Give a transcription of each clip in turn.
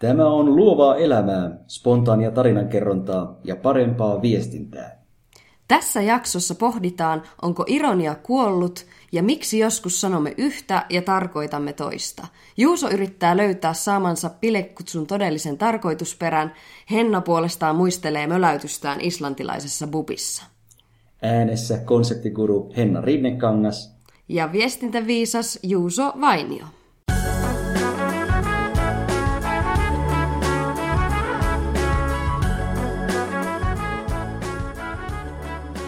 Tämä on luovaa elämää, spontaania tarinankerrontaa ja parempaa viestintää. Tässä jaksossa pohditaan, onko ironia kuollut ja miksi joskus sanomme yhtä ja tarkoitamme toista. Juuso yrittää löytää saamansa pilekutsun todellisen tarkoitusperän, Henna puolestaan muistelee möläytystään islantilaisessa bubissa. Äänessä konseptiguru Henna Rinnekangas Ja viestintäviisas Juuso Vainio.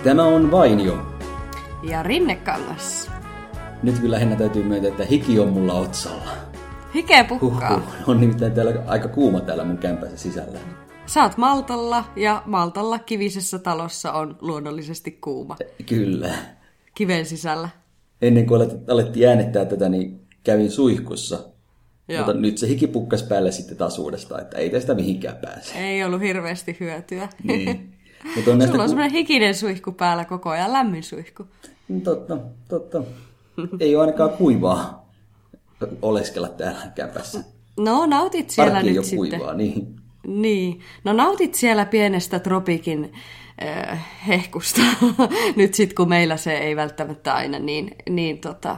Tämä on Vainio. Ja Rinnekangas. Nyt kyllä Henna täytyy myöntää, että hiki on mulla otsalla. Hike pukkaa. Huhhuh. On nimittäin täällä aika kuuma täällä mun kämpässä sisällä. Sä oot Maltalla ja Maltalla kivisessä talossa on luonnollisesti kuuma. Kyllä. Kiven sisällä. Ennen kuin alet- alettiin äänettää tätä, niin kävin suihkussa. Joo. Mutta nyt se hiki pukkas päälle sitten taas uudestaan, että ei tästä mihinkään pääse. Ei ollut hirveästi hyötyä. Niin. Mutta on näistä Sulla on semmoinen hikinen suihku päällä koko ajan, lämmin suihku. Mm, Totta, totta. Ei ole ainakaan kuivaa oleskella täällä kämpässä. No, nautit siellä Parkki nyt sitten. kuivaa, niin. Niin. No nautit siellä pienestä tropikin äh, hehkusta. nyt sitten kun meillä se ei välttämättä aina niin, niin tota,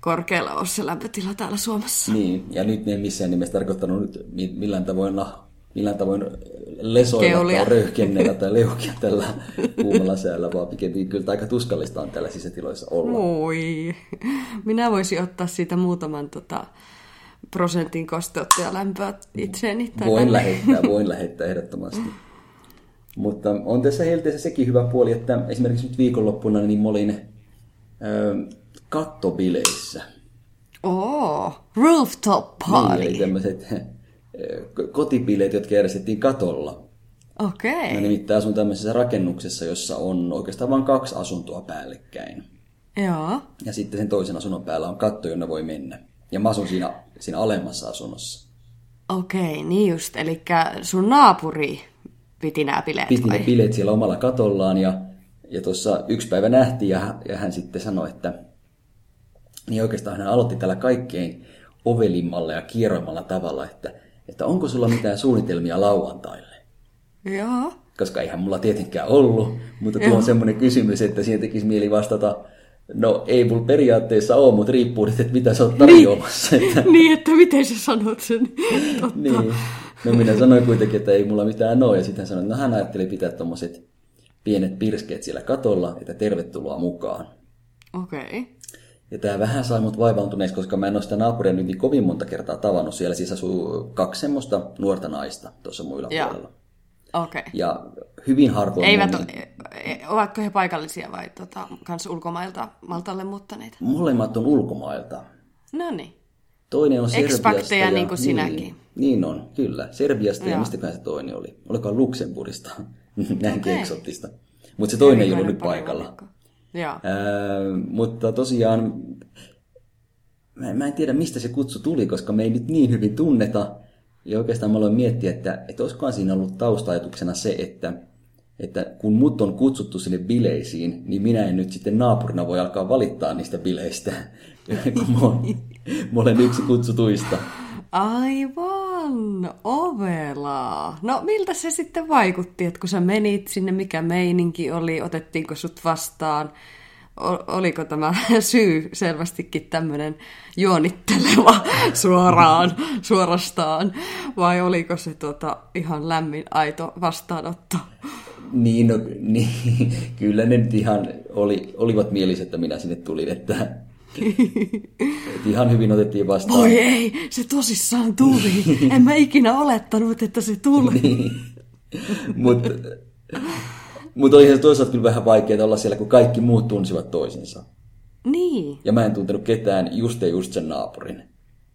korkealla ole se lämpötila täällä Suomessa. Niin, ja nyt ne ei missään nimessä tarkoittanut nyt mi- millään tavoin, millään tavoin lesoilla tai röyhkennellä tai leukia tällä kuumalla säällä, vaan pikemminkin kyllä aika tuskallista on täällä sisätiloissa olla. Oi. Minä voisin ottaa siitä muutaman tota, prosentin kosteutta ja lämpöä itseeni. tai Voin tänne. lähettää, voin lähettää ehdottomasti. Mutta on tässä Helteessä sekin hyvä puoli, että esimerkiksi nyt viikonloppuna niin mä olin ö, kattobileissä. Oo, rooftop Niin, party. eli tämmöiset kotibileet, jotka järjestettiin katolla. Okei. Mä nimittäin asun tämmöisessä rakennuksessa, jossa on oikeastaan vain kaksi asuntoa päällekkäin. Joo. Ja sitten sen toisen asunnon päällä on katto, jonne voi mennä. Ja mä asun siinä, siinä alemmassa asunnossa. Okei, niin just. Eli sun naapuri piti nämä bileet Piti vai? ne bileet siellä omalla katollaan ja, ja tuossa yksi päivä nähtiin ja, ja hän sitten sanoi, että niin oikeastaan hän aloitti tällä kaikkein ovelimmalla ja kierroimmalla tavalla, että, että onko sulla mitään suunnitelmia lauantaille? Joo. koska eihän mulla tietenkään ollut, mutta tuo on semmoinen kysymys, että siihen tekisi mieli vastata, no ei mulla periaatteessa ole, mutta riippuu nyt, että mitä sä oot tarjoamassa. Että, niin, että miten sä sanot sen? Totta. niin. No minä sanoin kuitenkin, että ei mulla mitään ole, ja sitten hän sanoi, että no hän ajatteli pitää tommoset pienet pirskeet siellä katolla, että tervetuloa mukaan. Okei. Okay. Ja tämä vähän sai mut vaivaantuneeksi, koska mä en ole sitä naapuria nyt niin kovin monta kertaa tavannut. Siellä siis asuu kaksi semmoista nuorta naista tuossa muilla Joo. puolella. Okei. Okay. Ja hyvin harvoin... Eivät, on niin- ovatko he paikallisia vai tota, kans ulkomailta Maltalle muuttaneita? Molemmat on ulkomailta. No niin. Toinen on Serbiasta. Expakteja ja, niin kuin sinäkin. Niin, niin on, kyllä. Serbiasta ja Joo. mistäkään se toinen oli. Olikohan Luxemburgista. Näinkin Okei. eksottista. Mutta se toinen ei ollut nyt paikalla. parivalikko. Joo. Ää, mutta tosiaan, mä, mä en tiedä mistä se kutsu tuli, koska me ei nyt niin hyvin tunneta. Ja oikeastaan mä aloin miettiä, että, että olisikohan siinä ollut taustaajatuksena se, että, että kun mut on kutsuttu sinne bileisiin, niin minä en nyt sitten naapurina voi alkaa valittaa niistä bileistä, kun mä, mä olen yksi kutsutuista. Aivan, ovelaa. No miltä se sitten vaikutti, että kun sä menit sinne, mikä meininki oli, otettiinko sut vastaan? Oliko tämä syy selvästikin tämmöinen juonitteleva suoraan, suorastaan, vai oliko se tota ihan lämmin, aito vastaanotto? Niin, no, niin, kyllä ne nyt ihan oli, olivat mieliset, että minä sinne tulin, että, että ihan hyvin otettiin vastaan. Oi ei, se tosissaan tuli. En mä ikinä olettanut, että se tuli. Niin. Mutta mut oli se toisaalta kyllä vähän vaikeaa olla siellä, kun kaikki muut tunsivat toisensa. Niin. Ja mä en tuntenut ketään, just ja just sen naapurin.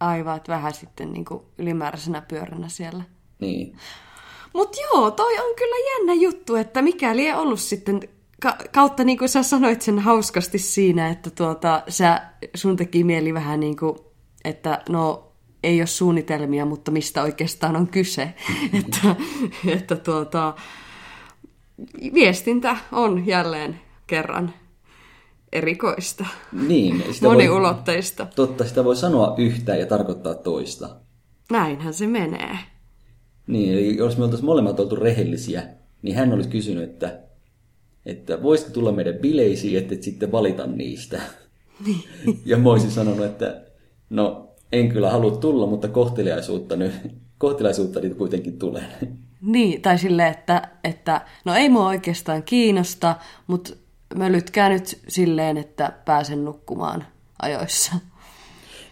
Aivan, että vähän sitten niin kuin ylimääräisenä pyöränä siellä. Niin. Mutta joo, toi on kyllä jännä juttu, että mikäli ei ollut sitten ka- kautta, niin kuin sä sanoit sen hauskasti siinä, että tuota, sä, sun teki mieli vähän niin kuin, että no ei ole suunnitelmia, mutta mistä oikeastaan on kyse. että, että tuota, viestintä on jälleen kerran erikoista, Niin, sitä voi, moniulotteista. totta, sitä voi sanoa yhtä ja tarkoittaa toista. Näinhän se menee. Niin, eli jos me oltaisiin molemmat oltu rehellisiä, niin hän olisi kysynyt, että, että voisiko tulla meidän bileisiin, että et sitten valita niistä. ja mä olisin sanonut, että no en kyllä halua tulla, mutta kohteliaisuutta nyt, kohteliaisuutta nyt kuitenkin tulee. Niin, tai silleen, että, että no ei mua oikeastaan kiinnosta, mutta mä lytkään nyt silleen, että pääsen nukkumaan ajoissa.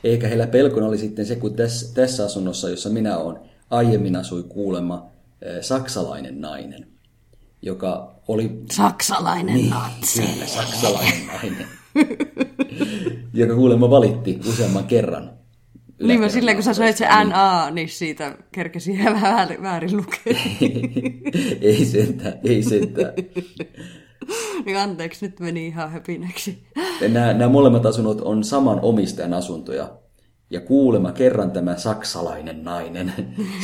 Eikä heillä pelkona oli sitten se, kun tässä, tässä asunnossa, jossa minä olen, aiemmin asui kuulemma eh, saksalainen nainen, joka oli... Saksalainen niin, natsi. Kyllä, saksalainen nainen. joka kuulemma valitti useamman kerran. Niin mä silleen, kun sä sanoit se NA, niin siitä kerkesi vähän väärin lukea. ei sentään, ei sentään. niin anteeksi, nyt meni ihan höpinäksi. Nämä, nämä molemmat asunnot on saman omistajan asuntoja. Ja kuulema kerran tämä saksalainen nainen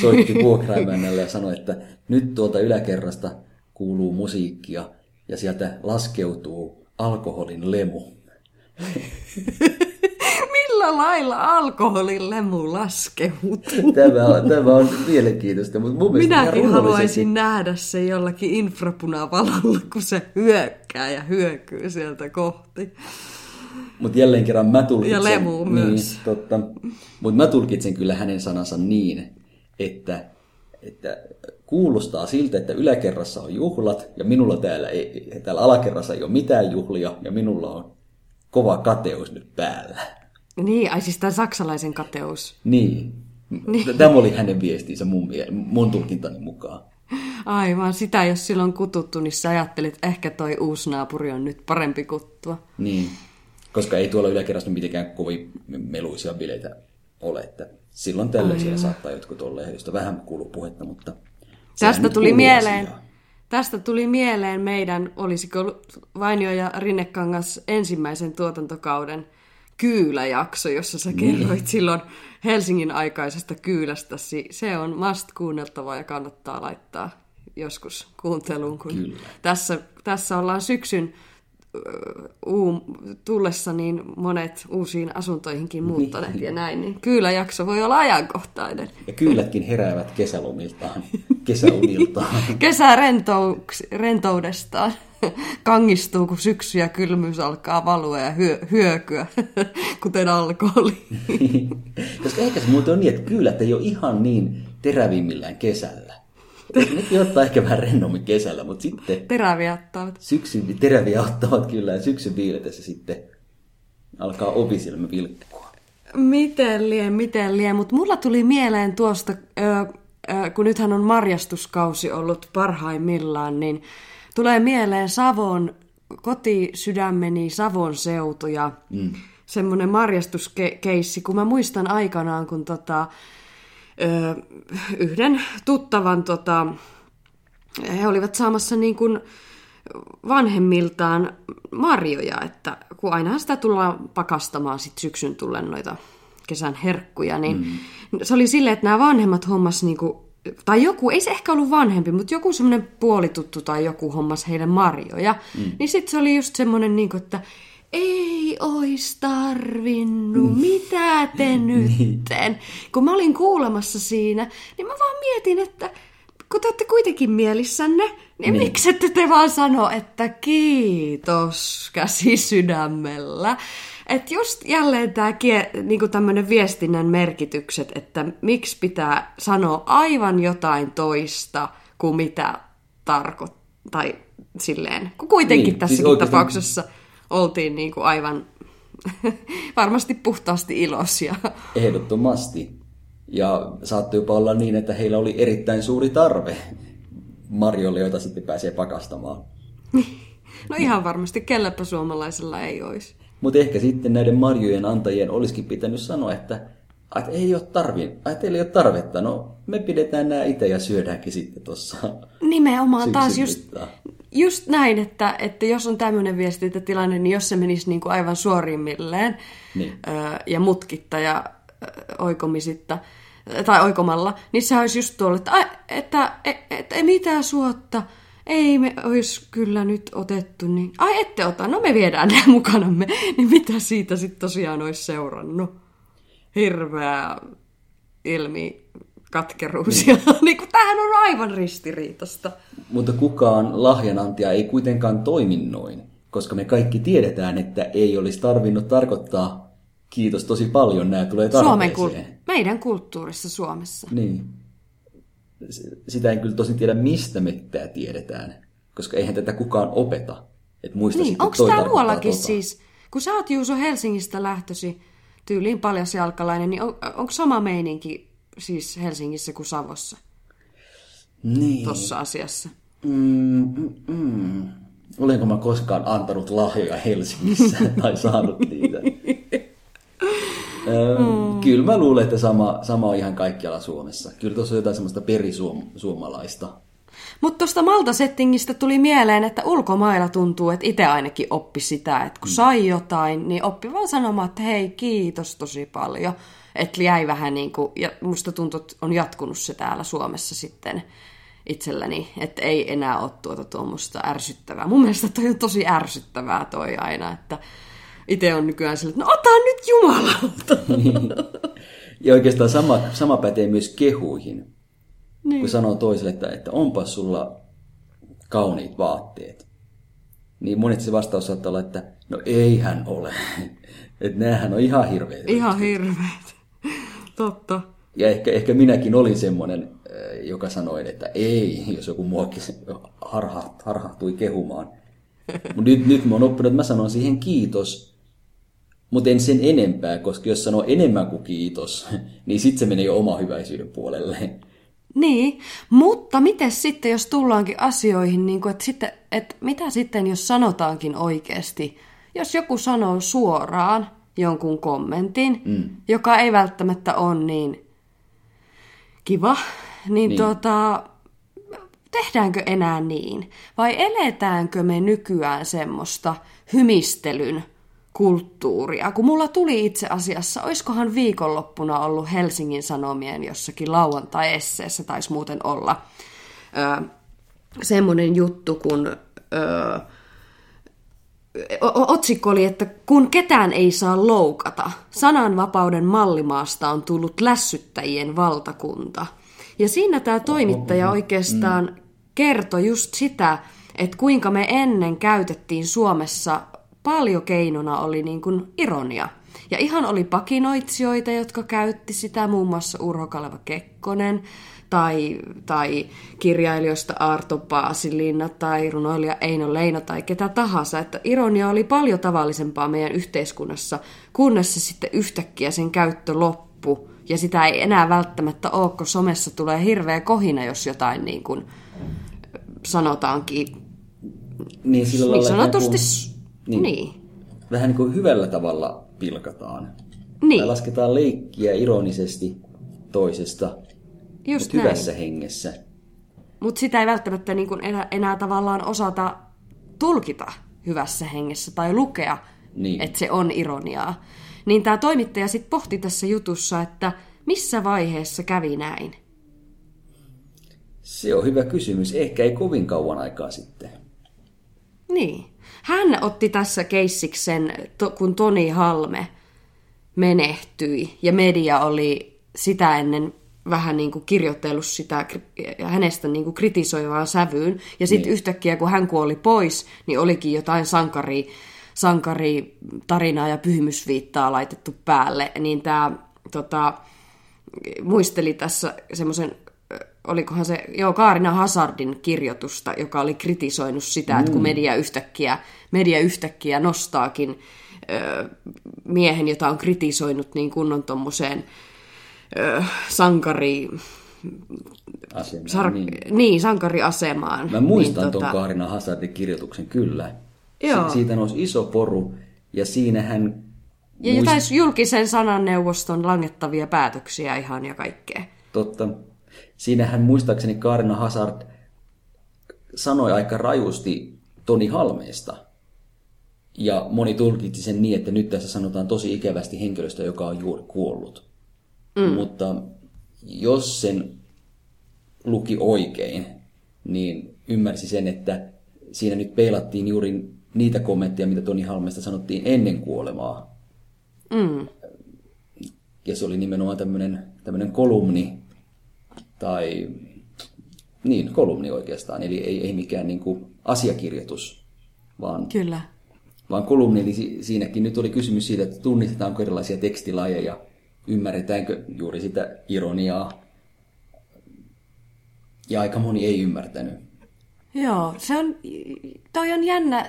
soitti vuokraimännälle ja sanoi, että nyt tuolta yläkerrasta kuuluu musiikkia ja sieltä laskeutuu alkoholin lemu. Millä lailla alkoholin lemu laskeutuu? Tämä on, tämä on mielenkiintoista, mutta mun Minäkin haluaisin nähdä se jollakin infrapunavalolla, kun se hyökkää ja hyökyy sieltä kohti. Mutta jälleen kerran mä tulkitsen... Ja lemu niin, myös. Totta. Mutta mä tulkitsen kyllä hänen sanansa niin, että, että kuulostaa siltä, että yläkerrassa on juhlat ja minulla täällä, ei, täällä alakerrassa ei ole mitään juhlia ja minulla on kova kateus nyt päällä. Niin, ai siis tämä saksalaisen kateus. Niin. niin. Tämä oli hänen viestinsä mun, mun tulkintani mukaan. Aivan, sitä jos silloin kututtu, niin sä ajattelit, että ehkä toi uusi naapuri on nyt parempi kuttua. Niin, koska ei tuolla yläkerrassa mitenkään kovin meluisia bileitä ole, että silloin tällöin siellä saattaa jotkut olla, josta vähän kuuluu puhetta, mutta Tästä tuli mieleen, asiaa. Tästä tuli mieleen meidän, olisiko Vainio ja Rinnekangas ensimmäisen tuotantokauden kyyläjakso, jossa sä niin. kerroit silloin Helsingin aikaisesta kyylästäsi. Se on must kuunneltavaa ja kannattaa laittaa joskus kuunteluun, kun Kyllä. Tässä, tässä ollaan syksyn uum, tullessa niin monet uusiin asuntoihinkin muuttaneet niin. ja näin, niin kyllä jakso voi olla ajankohtainen. Ja kyllätkin heräävät kesälomiltaan, kesäuniltaan. Kesä rentoudestaan kangistuu, kun syksy ja kylmyys alkaa valua ja hyö, hyökyä, kuten alkoholi. Koska ehkä se muuten on niin, että kyllä ei ole ihan niin terävimmillään kesällä. Nekin ottaa ehkä vähän rennommin kesällä, mutta sitten... Teräviä ottavat. Syksyn, teräviä ottavat kyllä, ja syksyn viiletessä sitten alkaa opisilmä vilkkua. Miten lie, miten lie, mutta mulla tuli mieleen tuosta, kun nythän on marjastuskausi ollut parhaimmillaan, niin tulee mieleen Savon, kotisydämeni Savon seutu ja mm. semmoinen marjastuskeissi, kun mä muistan aikanaan, kun tota, yhden tuttavan, tota, he olivat saamassa niin kuin vanhemmiltaan marjoja, että kun aina sitä tullaan pakastamaan sit syksyn tullen noita kesän herkkuja, niin mm. se oli silleen, että nämä vanhemmat hommas niin kuin, tai joku, ei se ehkä ollut vanhempi, mutta joku semmoinen puolituttu tai joku hommas heille marjoja, mm. niin sitten se oli just semmoinen, niin kuin, että ei ois tarvinnut, mm. mitä te nytten? Kun mä olin kuulemassa siinä, niin mä vaan mietin, että kun te olette kuitenkin mielissänne, niin, niin. miksi ette te vaan sano, että kiitos käsi sydämellä? Että just jälleen tämä niinku tämmöinen viestinnän merkitykset, että miksi pitää sanoa aivan jotain toista kuin mitä tarkoittaa, tai silleen, kun kuitenkin niin, tässäkin siis tapauksessa oltiin niin kuin aivan varmasti puhtaasti iloisia. Ehdottomasti. Ja saattoi jopa olla niin, että heillä oli erittäin suuri tarve marjolle, joita sitten pääsee pakastamaan. no ihan varmasti, kellepä suomalaisella ei olisi. Mutta ehkä sitten näiden marjojen antajien olisikin pitänyt sanoa, että, että ei ole tarvi, että teillä ei ole tarvetta. No me pidetään nämä itse ja syödäänkin sitten tuossa. Nimenomaan taas just, just näin, että, että jos on tämmöinen viestintätilanne, niin jos se menisi niin kuin aivan suorimmilleen niin. ja mutkitta ja oikomisitta, tai oikomalla, niin se olisi just tuolla, että, että, että, että ei mitään suotta, ei me olisi kyllä nyt otettu, niin ai ette ota, no me viedään ne mukanamme, niin mitä siitä sitten tosiaan olisi seurannut? Hirveä ilmi katkeruus. Ja, niin kuin, tämähän on aivan ristiriitasta. Mutta kukaan lahjanantaja ei kuitenkaan toimi noin, koska me kaikki tiedetään, että ei olisi tarvinnut tarkoittaa kiitos tosi paljon, nämä tulee Suomen tarpeeseen. kul- meidän kulttuurissa Suomessa. Niin. S- Sitä en kyllä tosin tiedä, mistä me tämä tiedetään, koska eihän tätä kukaan opeta. Että muista Niin, onko tämä muuallakin tota. siis, kun sä oot Juuso Helsingistä lähtösi, tyyliin paljasjalkalainen, niin on, onko sama meininki siis Helsingissä kuin Savossa Niin. tuossa asiassa? Mm, mm, mm. Olenko mä koskaan antanut lahjoja Helsingissä tai saanut niitä? mm. Kyllä mä luulen, että sama, sama on ihan kaikkialla Suomessa. Kyllä tuossa on jotain semmoista perisuomalaista. Mutta tuosta Malta-settingistä tuli mieleen, että ulkomailla tuntuu, että itse ainakin oppi sitä, että kun sai jotain, niin oppi vaan sanomaan, että hei, kiitos tosi paljon. Että jäi vähän niin kuin, ja musta tuntuu, että on jatkunut se täällä Suomessa sitten itselläni, että ei enää ole tuota tuommoista ärsyttävää. Mun mielestä toi on tosi ärsyttävää toi aina, että itse on nykyään sillä, että no ota nyt jumalauta. Ja oikeastaan sama, sama pätee myös kehuihin. Niin. Kun sanoo toiselle, että, että onpas sulla kauniit vaatteet. Niin monet se vastaus saattaa olla, että no eihän ole. Että näähän on ihan hirveitä. Ihan hirveet. Totta. Ja ehkä, ehkä minäkin olin semmoinen, äh, joka sanoi, että ei, jos joku muakin harha, harhahtui kehumaan. Mutta nyt, nyt mä oon oppinut, että mä sanon siihen kiitos, mutta en sen enempää, koska jos sanoo enemmän kuin kiitos, niin sitten se menee jo oma hyväisyyden puolelle. Niin, mutta miten sitten, jos tullaankin asioihin, niin kuin, että, sitten, että mitä sitten, jos sanotaankin oikeasti, jos joku sanoo suoraan jonkun kommentin, mm. joka ei välttämättä ole niin kiva, niin, niin. Tuota, tehdäänkö enää niin? Vai eletäänkö me nykyään semmoista hymistelyn kulttuuria? Kun mulla tuli itse asiassa, oiskohan viikonloppuna ollut Helsingin Sanomien jossakin lauantai-esseessä, taisi muuten olla, ö, semmoinen juttu, kun ö, o- otsikko oli, että kun ketään ei saa loukata, sananvapauden mallimaasta on tullut lässyttäjien valtakunta. Ja siinä tämä toimittaja oikeastaan kertoi just sitä, että kuinka me ennen käytettiin Suomessa paljon keinona oli niin kuin ironia. Ja ihan oli pakinoitsijoita, jotka käytti sitä, muun muassa Urho Kaleva Kekkonen, tai, tai kirjailijoista Arto Paasilinna tai runoilija Eino Leino tai ketä tahansa. Että ironia oli paljon tavallisempaa meidän yhteiskunnassa, kunnes se sitten yhtäkkiä sen käyttö loppu. Ja sitä ei enää välttämättä ole, kun somessa tulee hirveä kohina, jos jotain niin kuin sanotaankin Niin, sillä niin sanotusti... s- Niin. Niin. vähän niin kuin hyvällä tavalla pilkataan. Niin. Tai lasketaan leikkiä ironisesti toisesta, Just mutta näin. hyvässä hengessä. Mutta sitä ei välttämättä niin kuin enää, enää tavallaan osata tulkita hyvässä hengessä tai lukea, Niin. että se on ironiaa. Niin tämä toimittaja sitten pohti tässä jutussa, että missä vaiheessa kävi näin. Se on hyvä kysymys. Ehkä ei kovin kauan aikaa sitten. Niin. Hän otti tässä keissiksen, kun Toni Halme menehtyi ja media oli sitä ennen vähän niin kuin kirjoitellut sitä hänestä niin kuin kritisoivaan sävyyn. Ja sitten niin. yhtäkkiä, kun hän kuoli pois, niin olikin jotain sankari, sankari tarinaa ja pyhimysviittaa laitettu päälle. Niin tämä tota, muisteli tässä semmoisen, olikohan se, joo, Kaarina Hazardin kirjoitusta, joka oli kritisoinut sitä, mm. että kun media yhtäkkiä, media yhtäkkiä nostaakin ö, miehen, jota on kritisoinut niin kunnon tommoseen ö, sankari, Asema, sar, niin. niin. sankariasemaan. Mä muistan niin, tuon tota... Kaarina Hazardin kirjoituksen kyllä. Joo. Si- siitä nousi iso poru ja siinä hän Ja jotain julkisen sananneuvoston langettavia päätöksiä ihan ja kaikkea. Totta. Siinähän muistaakseni Kaarina Hazard sanoi aika rajusti Toni Halmeesta. Ja moni tulkitsi sen niin, että nyt tässä sanotaan tosi ikävästi henkilöstä, joka on juuri kuollut. Mm. Mutta jos sen luki oikein, niin ymmärsi sen, että siinä nyt peilattiin juuri niitä kommentteja, mitä Toni Halmeesta sanottiin ennen kuolemaa. Mm. ja se oli nimenomaan tämmöinen, tämmöinen kolumni, tai niin, kolumni oikeastaan, eli ei, ei mikään niin kuin asiakirjoitus, vaan, Kyllä. vaan kolumni, eli si- siinäkin nyt oli kysymys siitä, että tunnistetaanko erilaisia tekstilajeja, ymmärretäänkö juuri sitä ironiaa, ja aika moni ei ymmärtänyt. Joo, se on, toi on jännä,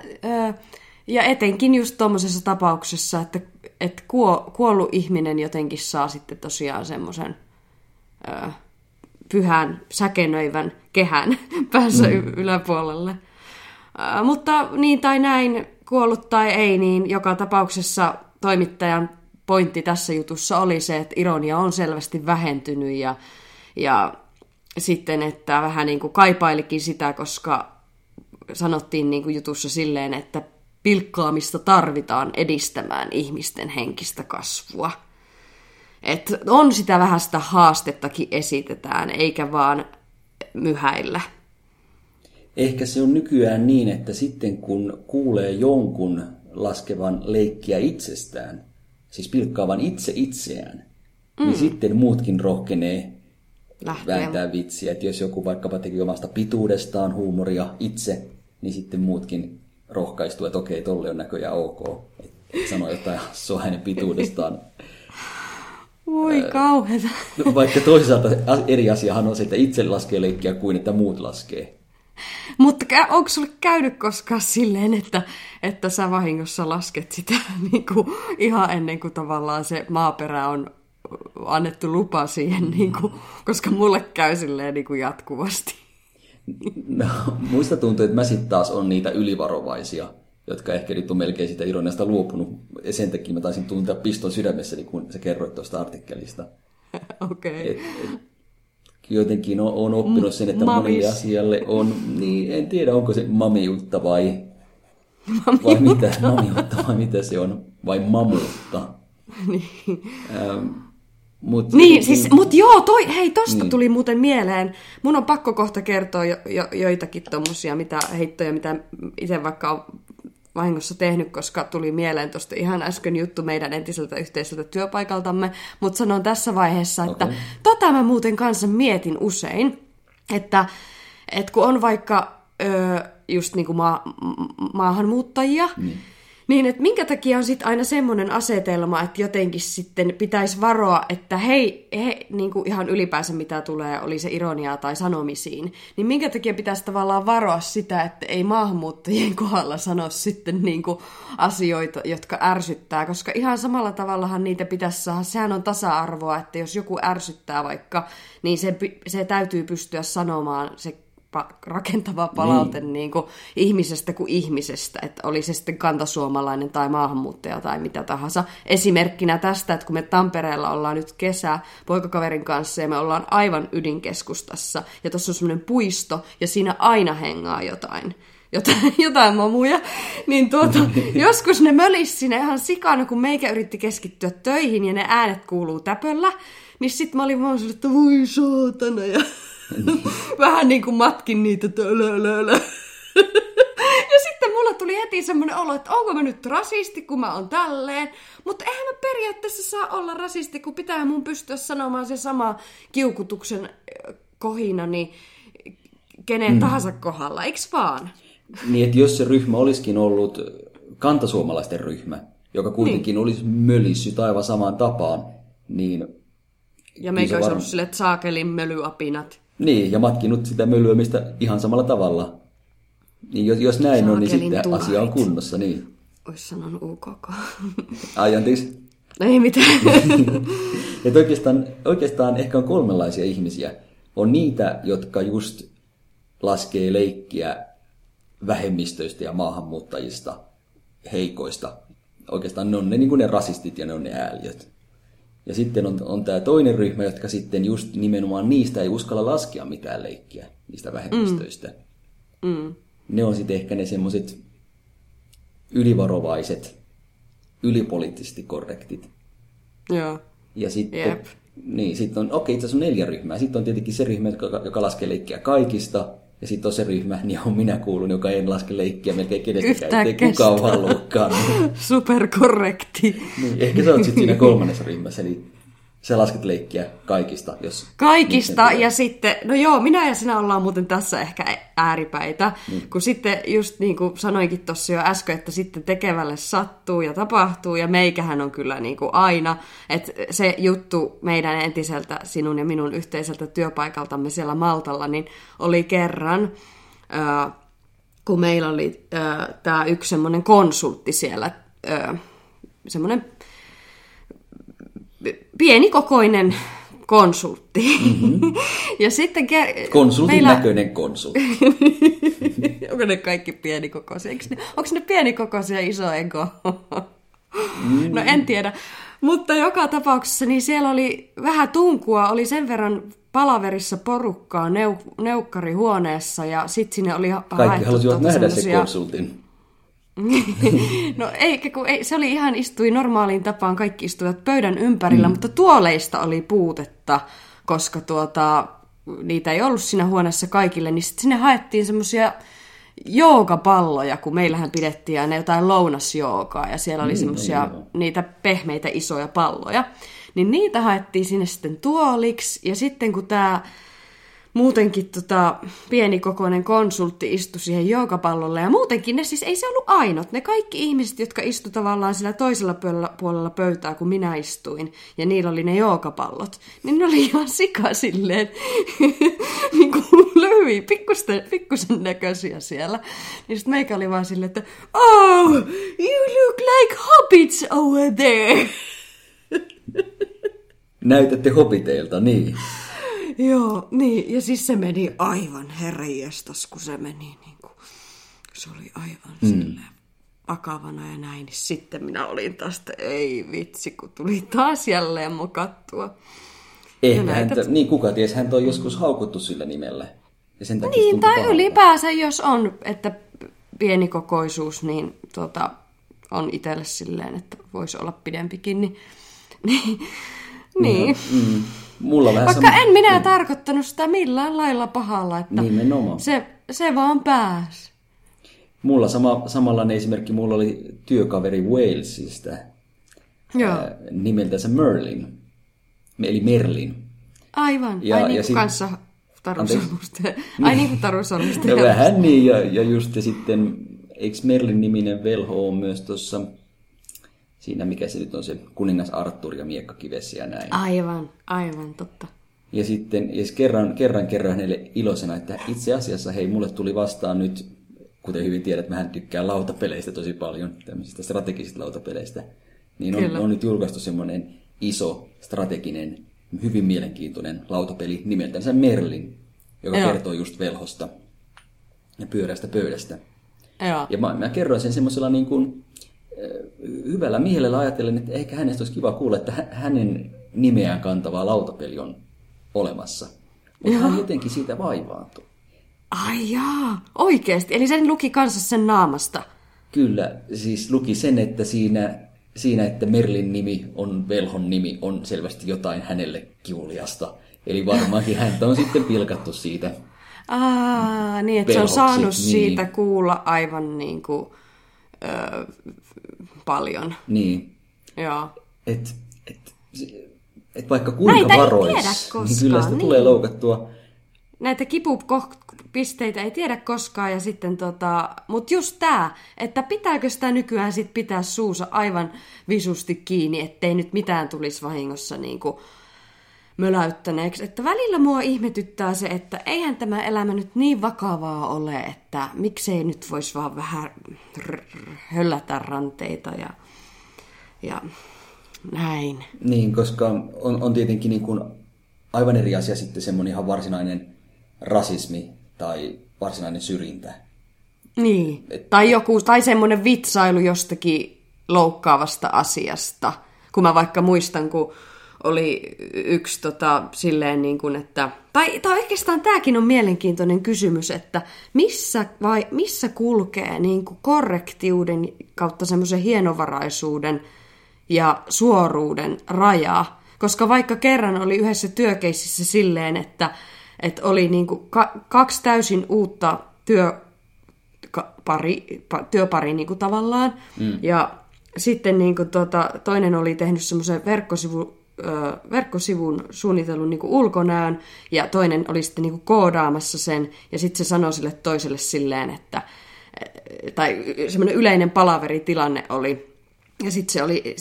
ja etenkin just tuommoisessa tapauksessa, että, että kuo, kuollut ihminen jotenkin saa sitten tosiaan semmoisen pyhän säkenöivän kehän päässä mm. yläpuolelle. Mutta niin tai näin, kuollut tai ei, niin joka tapauksessa toimittajan pointti tässä jutussa oli se, että ironia on selvästi vähentynyt ja, ja sitten, että vähän niin kuin kaipailikin sitä, koska sanottiin niin kuin jutussa silleen, että pilkkaamista tarvitaan edistämään ihmisten henkistä kasvua. Et on sitä vähän sitä haastettakin esitetään, eikä vaan myhäillä. Ehkä se on nykyään niin, että sitten kun kuulee jonkun laskevan leikkiä itsestään, siis pilkkaavan itse itseään, mm. niin sitten muutkin rohkenee vääntää vitsiä. Että jos joku vaikkapa teki omasta pituudestaan huumoria itse, niin sitten muutkin rohkaistuu, että okei, tolle on näköjään ok. Et sano jotain hassua hänen pituudestaan. Voi kauheeta. No, Vaikka toisaalta eri asiahan on se, että itse laskee leikkiä kuin että muut laskee. Mutta onko sulle käynyt koskaan silleen, että, että sä vahingossa lasket sitä niin kuin, ihan ennen kuin tavallaan se maaperä on annettu lupa siihen, niin kuin, koska mulle käy silleen niin kuin jatkuvasti. No, muista tuntuu, että mä sitten taas on niitä ylivarovaisia, jotka ehkä nyt on melkein sitä ironiasta luopunut. Ja sen takia mä taisin tuntea piston sydämessäni, kun sä kerroit tuosta artikkelista. Okei. Et, et, jotenkin on, on oppinut sen, että Mamis. monelle asialle on, niin en tiedä onko se mamiutta vai, vai mitä, mamiutta vai mitä se on, vai mamuutta. Niin. Ähm, mut, Niin, siis, mut joo, toi, hei, tosta Niin. niin. tuli muuten mieleen. Mun on pakko kohta kertoa jo, jo, joitakin tommosia mitä, heittoja, mitä itse vaikka on vahingossa tehnyt, koska tuli mieleen tuosta ihan äsken juttu meidän entiseltä yhteiseltä työpaikaltamme, mutta sanon tässä vaiheessa, että Okei. tota mä muuten kanssa mietin usein, että, että kun on vaikka ö, just niinku maa, m- maahanmuuttajia, niin. Niin, että minkä takia on sitten aina semmoinen asetelma, että jotenkin sitten pitäisi varoa, että hei, he, niin kuin ihan ylipäänsä mitä tulee, oli se ironiaa tai sanomisiin, niin minkä takia pitäisi tavallaan varoa sitä, että ei maahanmuuttajien kohdalla sano sitten niin kuin asioita, jotka ärsyttää, koska ihan samalla tavallahan niitä pitäisi saada, sehän on tasa-arvoa, että jos joku ärsyttää vaikka, niin se, se täytyy pystyä sanomaan se pa- rakentava palaute niin. Niin kuin ihmisestä kuin ihmisestä, että oli se sitten kantasuomalainen tai maahanmuuttaja tai mitä tahansa. Esimerkkinä tästä, että kun me Tampereella ollaan nyt kesä poikakaverin kanssa ja me ollaan aivan ydinkeskustassa ja tuossa on semmoinen puisto ja siinä aina hengaa jotain jotain, jotain mamuja, niin tuota, joskus ne mölis sinne ihan sikana, kun meikä yritti keskittyä töihin ja ne äänet kuuluu täpöllä, niin sit mä olin vaan että voi saatana, ja vähän niin kuin matkin niitä. Ja sitten mulla tuli heti semmoinen olo, että onko mä nyt rasisti, kun mä oon tälleen. Mutta eihän mä periaatteessa saa olla rasisti, kun pitää mun pystyä sanomaan se sama kiukutuksen äh, kohina, niin kenen mm. tahansa kohdalla, eiks vaan? Niin, että jos se ryhmä olisikin ollut kantasuomalaisten ryhmä, joka kuitenkin niin. olisi mölissyt aivan samaan tapaan, niin, Ja meikä olisi varm- ollut sille, että saakelin mölyapinat. Niin ja matkinut sitä mölyämistä ihan samalla tavalla. Niin jos, jos näin on, niin Saakelin sitten turhait. asia on kunnossa, niin. Ois sanonut UKK. Ai, anteeksi. Ei mitään. Että oikeastaan, oikeastaan ehkä on kolmenlaisia ihmisiä. On niitä, jotka just laskee leikkiä vähemmistöistä ja maahanmuuttajista, heikoista. Oikeastaan ne on ne, niin kuin ne rasistit ja ne on ne ääliöt. Ja sitten on, on tämä toinen ryhmä, jotka sitten just nimenomaan niistä ei uskalla laskea mitään leikkiä, niistä vähemmistöistä. mm. Ne on sitten ehkä ne semmoiset ylivarovaiset, ylipoliittisesti korrektit. Joo. Ja sitten, Jep. niin, sitten on, okei, itse asiassa on neljä ryhmää. Sitten on tietenkin se ryhmä, joka, joka laskee leikkiä kaikista. Ja sitten on se ryhmä, niin on minä kuulun, joka en laske leikkiä melkein kenestäkään. Ettei kukaan kestä. haluakaan. Superkorrekti. niin, ehkä sä oot sitten siinä kolmannessa ryhmässä. Eli Sä lasket leikkiä kaikista, jos... Kaikista, ja sitten, no joo, minä ja sinä ollaan muuten tässä ehkä ääripäitä, Niin. kun sitten just niin kuin sanoinkin tuossa jo äsken, että sitten tekevälle sattuu ja tapahtuu, ja meikähän on kyllä niin kuin aina, että se juttu meidän entiseltä sinun ja minun yhteiseltä työpaikaltamme siellä Maltalla, niin oli kerran, ää, kun meillä oli tämä yksi semmoinen konsultti siellä, ää, semmoinen pienikokoinen konsultti. Mm-hmm. ja sitten ke- Konsultin meillä... näköinen konsultti. Onko ne kaikki pienikokoisia? Eikö ne, onko ne pienikokoisia iso ego? Mm. no en tiedä. Mutta joka tapauksessa niin siellä oli vähän tunkua, oli sen verran palaverissa porukkaa neu- neukkarihuoneessa ja sitten sinne oli Kaikki haettu halusivat nähdä se semmosia- konsultin. No eikä kun ei, se oli ihan istui normaaliin tapaan, kaikki istuivat pöydän ympärillä, mm. mutta tuoleista oli puutetta, koska tuota, niitä ei ollut siinä huoneessa kaikille, niin sitten sinne haettiin semmoisia joogapalloja, kun meillähän pidettiin aina jotain lounasjoogaa, ja siellä oli Niin, semmoisia niitä pehmeitä isoja palloja. Niin niitä haettiin sinne sitten tuoliksi, ja sitten kun tämä muutenkin tota, pienikokoinen konsultti istui siihen joogapallolle. Ja muutenkin ne siis ei se ollut ainut. Ne kaikki ihmiset, jotka istu tavallaan sillä toisella puolella, pöytää, kun minä istuin, ja niillä oli ne joogapallot, niin ne oli ihan sika silleen, niin kuin pikkusten, pikkusen näköisiä siellä. Niin sitten meikä oli vaan silleen, että Oh, you look like hobbits over there. Näytätte hobiteilta, niin. Joo, niin. Ja siis se meni aivan herranjestas, kun se meni niin kuin, se oli aivan mm. silleen vakavana ja näin. Niin sitten minä olin taas, että ei vitsi, kun tuli taas jälleen mokattua. Ehkä näitä- häntä, niin kuka ties, häntä on joskus haukuttu sillä nimellä. Ja sen takia Niin, tai pahalta. ylipäänsä, jos on, että pienikokoisuus, niin tota, on itselle silleen, että voisi olla pidempikin, niin, niin, niin. Mm. Mulla vähän Vaikka sama... en minä tarkoittanut sitä millään lailla pahalla, että Nimenomaan. se, se vaan pääsi. Mulla sama, samanlainen esimerkki, mulla oli työkaveri Walesista, Joo, ää, nimeltänsä Merlin, eli Merlin. aivan. ja- Ai ja niin kuin sit- kanssa Taru Sormusten. Ai niin kuin Taru Sormusten. Ja vähän niin, ja, ja just ja sitten, eikö Merlin niminen velho on myös tuossa, siinä mikä se nyt on se kuningas Arthur ja miekkakivessä ja näin. Aivan, aivan totta. Ja sitten ja sit kerran, kerran kerran hänelle iloisena, että itse asiassa hei, mulle tuli vastaan nyt, kuten hyvin tiedät, mähän tykkään lautapeleistä tosi paljon, tämmöisistä strategisista lautapeleistä. Niin on, Kyllä. on nyt julkaistu semmoinen iso, strateginen, hyvin mielenkiintoinen lautapeli nimeltänsä Merlin, joka Joo. kertoo just velhosta ja pyörästä pöydästä. Joo. Ja mä, mä kerroin sen semmoisella niin kuin, hyvällä mielellä ajatellen, että ehkä hänestä olisi kiva kuulla, että hä- hänen nimeään kantava lautapeli on olemassa. Mutta hän jotenkin siitä vaivaantui. Ai jaa, oikeesti. Eli sen luki kanssa sen naamasta. Kyllä, siis luki sen, että siinä, siinä, että Merlin nimi on velhon nimi, on selvästi jotain hänelle kiuliasta. Eli varmaankin häntä on sitten pilkattu siitä. Aa, niin, että se on saanut niin. siitä kuulla aivan niin kuin, ö, paljon. Niin, Joo. että et, et vaikka kuinka Näitä ei varois, niin kyllä sitä koskaan, tulee niin. loukattua. näitä kipupisteitä ei tiedä koskaan, ja sitten tota, mutta just tämä, että pitääkö sitä nykyään sit pitää suusa aivan visusti kiinni, ettei nyt mitään tulisi vahingossa niinku möläyttäneeksi. Että välillä mua ihmetyttää se, että eihän tämä elämä nyt niin vakavaa ole, että miksei nyt voisi vaan vähän höllätä ranteita ja, ja näin. Niin, koska on, on tietenkin niin kuin aivan eri asia sitten semmoinen ihan varsinainen rasismi tai varsinainen syrjintä. Niin. Tai joku, tai semmoinen vitsailu jostakin loukkaavasta asiasta. Kun mä vaikka muistan, kun oli yksi tota, silleen niin kuin, että... Tai, tai oikeastaan tämäkin on mielenkiintoinen kysymys, että missä, vai, missä kulkee niin kuin korrektiuden kautta semmoisen hienovaraisuuden ja suoruuden raja. Koska vaikka kerran oli yhdessä työkeississä silleen, että, että oli niin kuin ka- kaksi täysin uutta työ, ka- pari, pa, työpari niin kuin tavallaan. Mm. Ja sitten niin kuin tota, toinen oli tehnyt semmoisen verkkosivu, verkkosivun suunnitellun niin ulkonäön ja toinen oli sitten niin koodaamassa sen ja sitten se sanoi sille toiselle silleen, että tai semmoinen yleinen palaveritilanne oli, ja sitten se oli,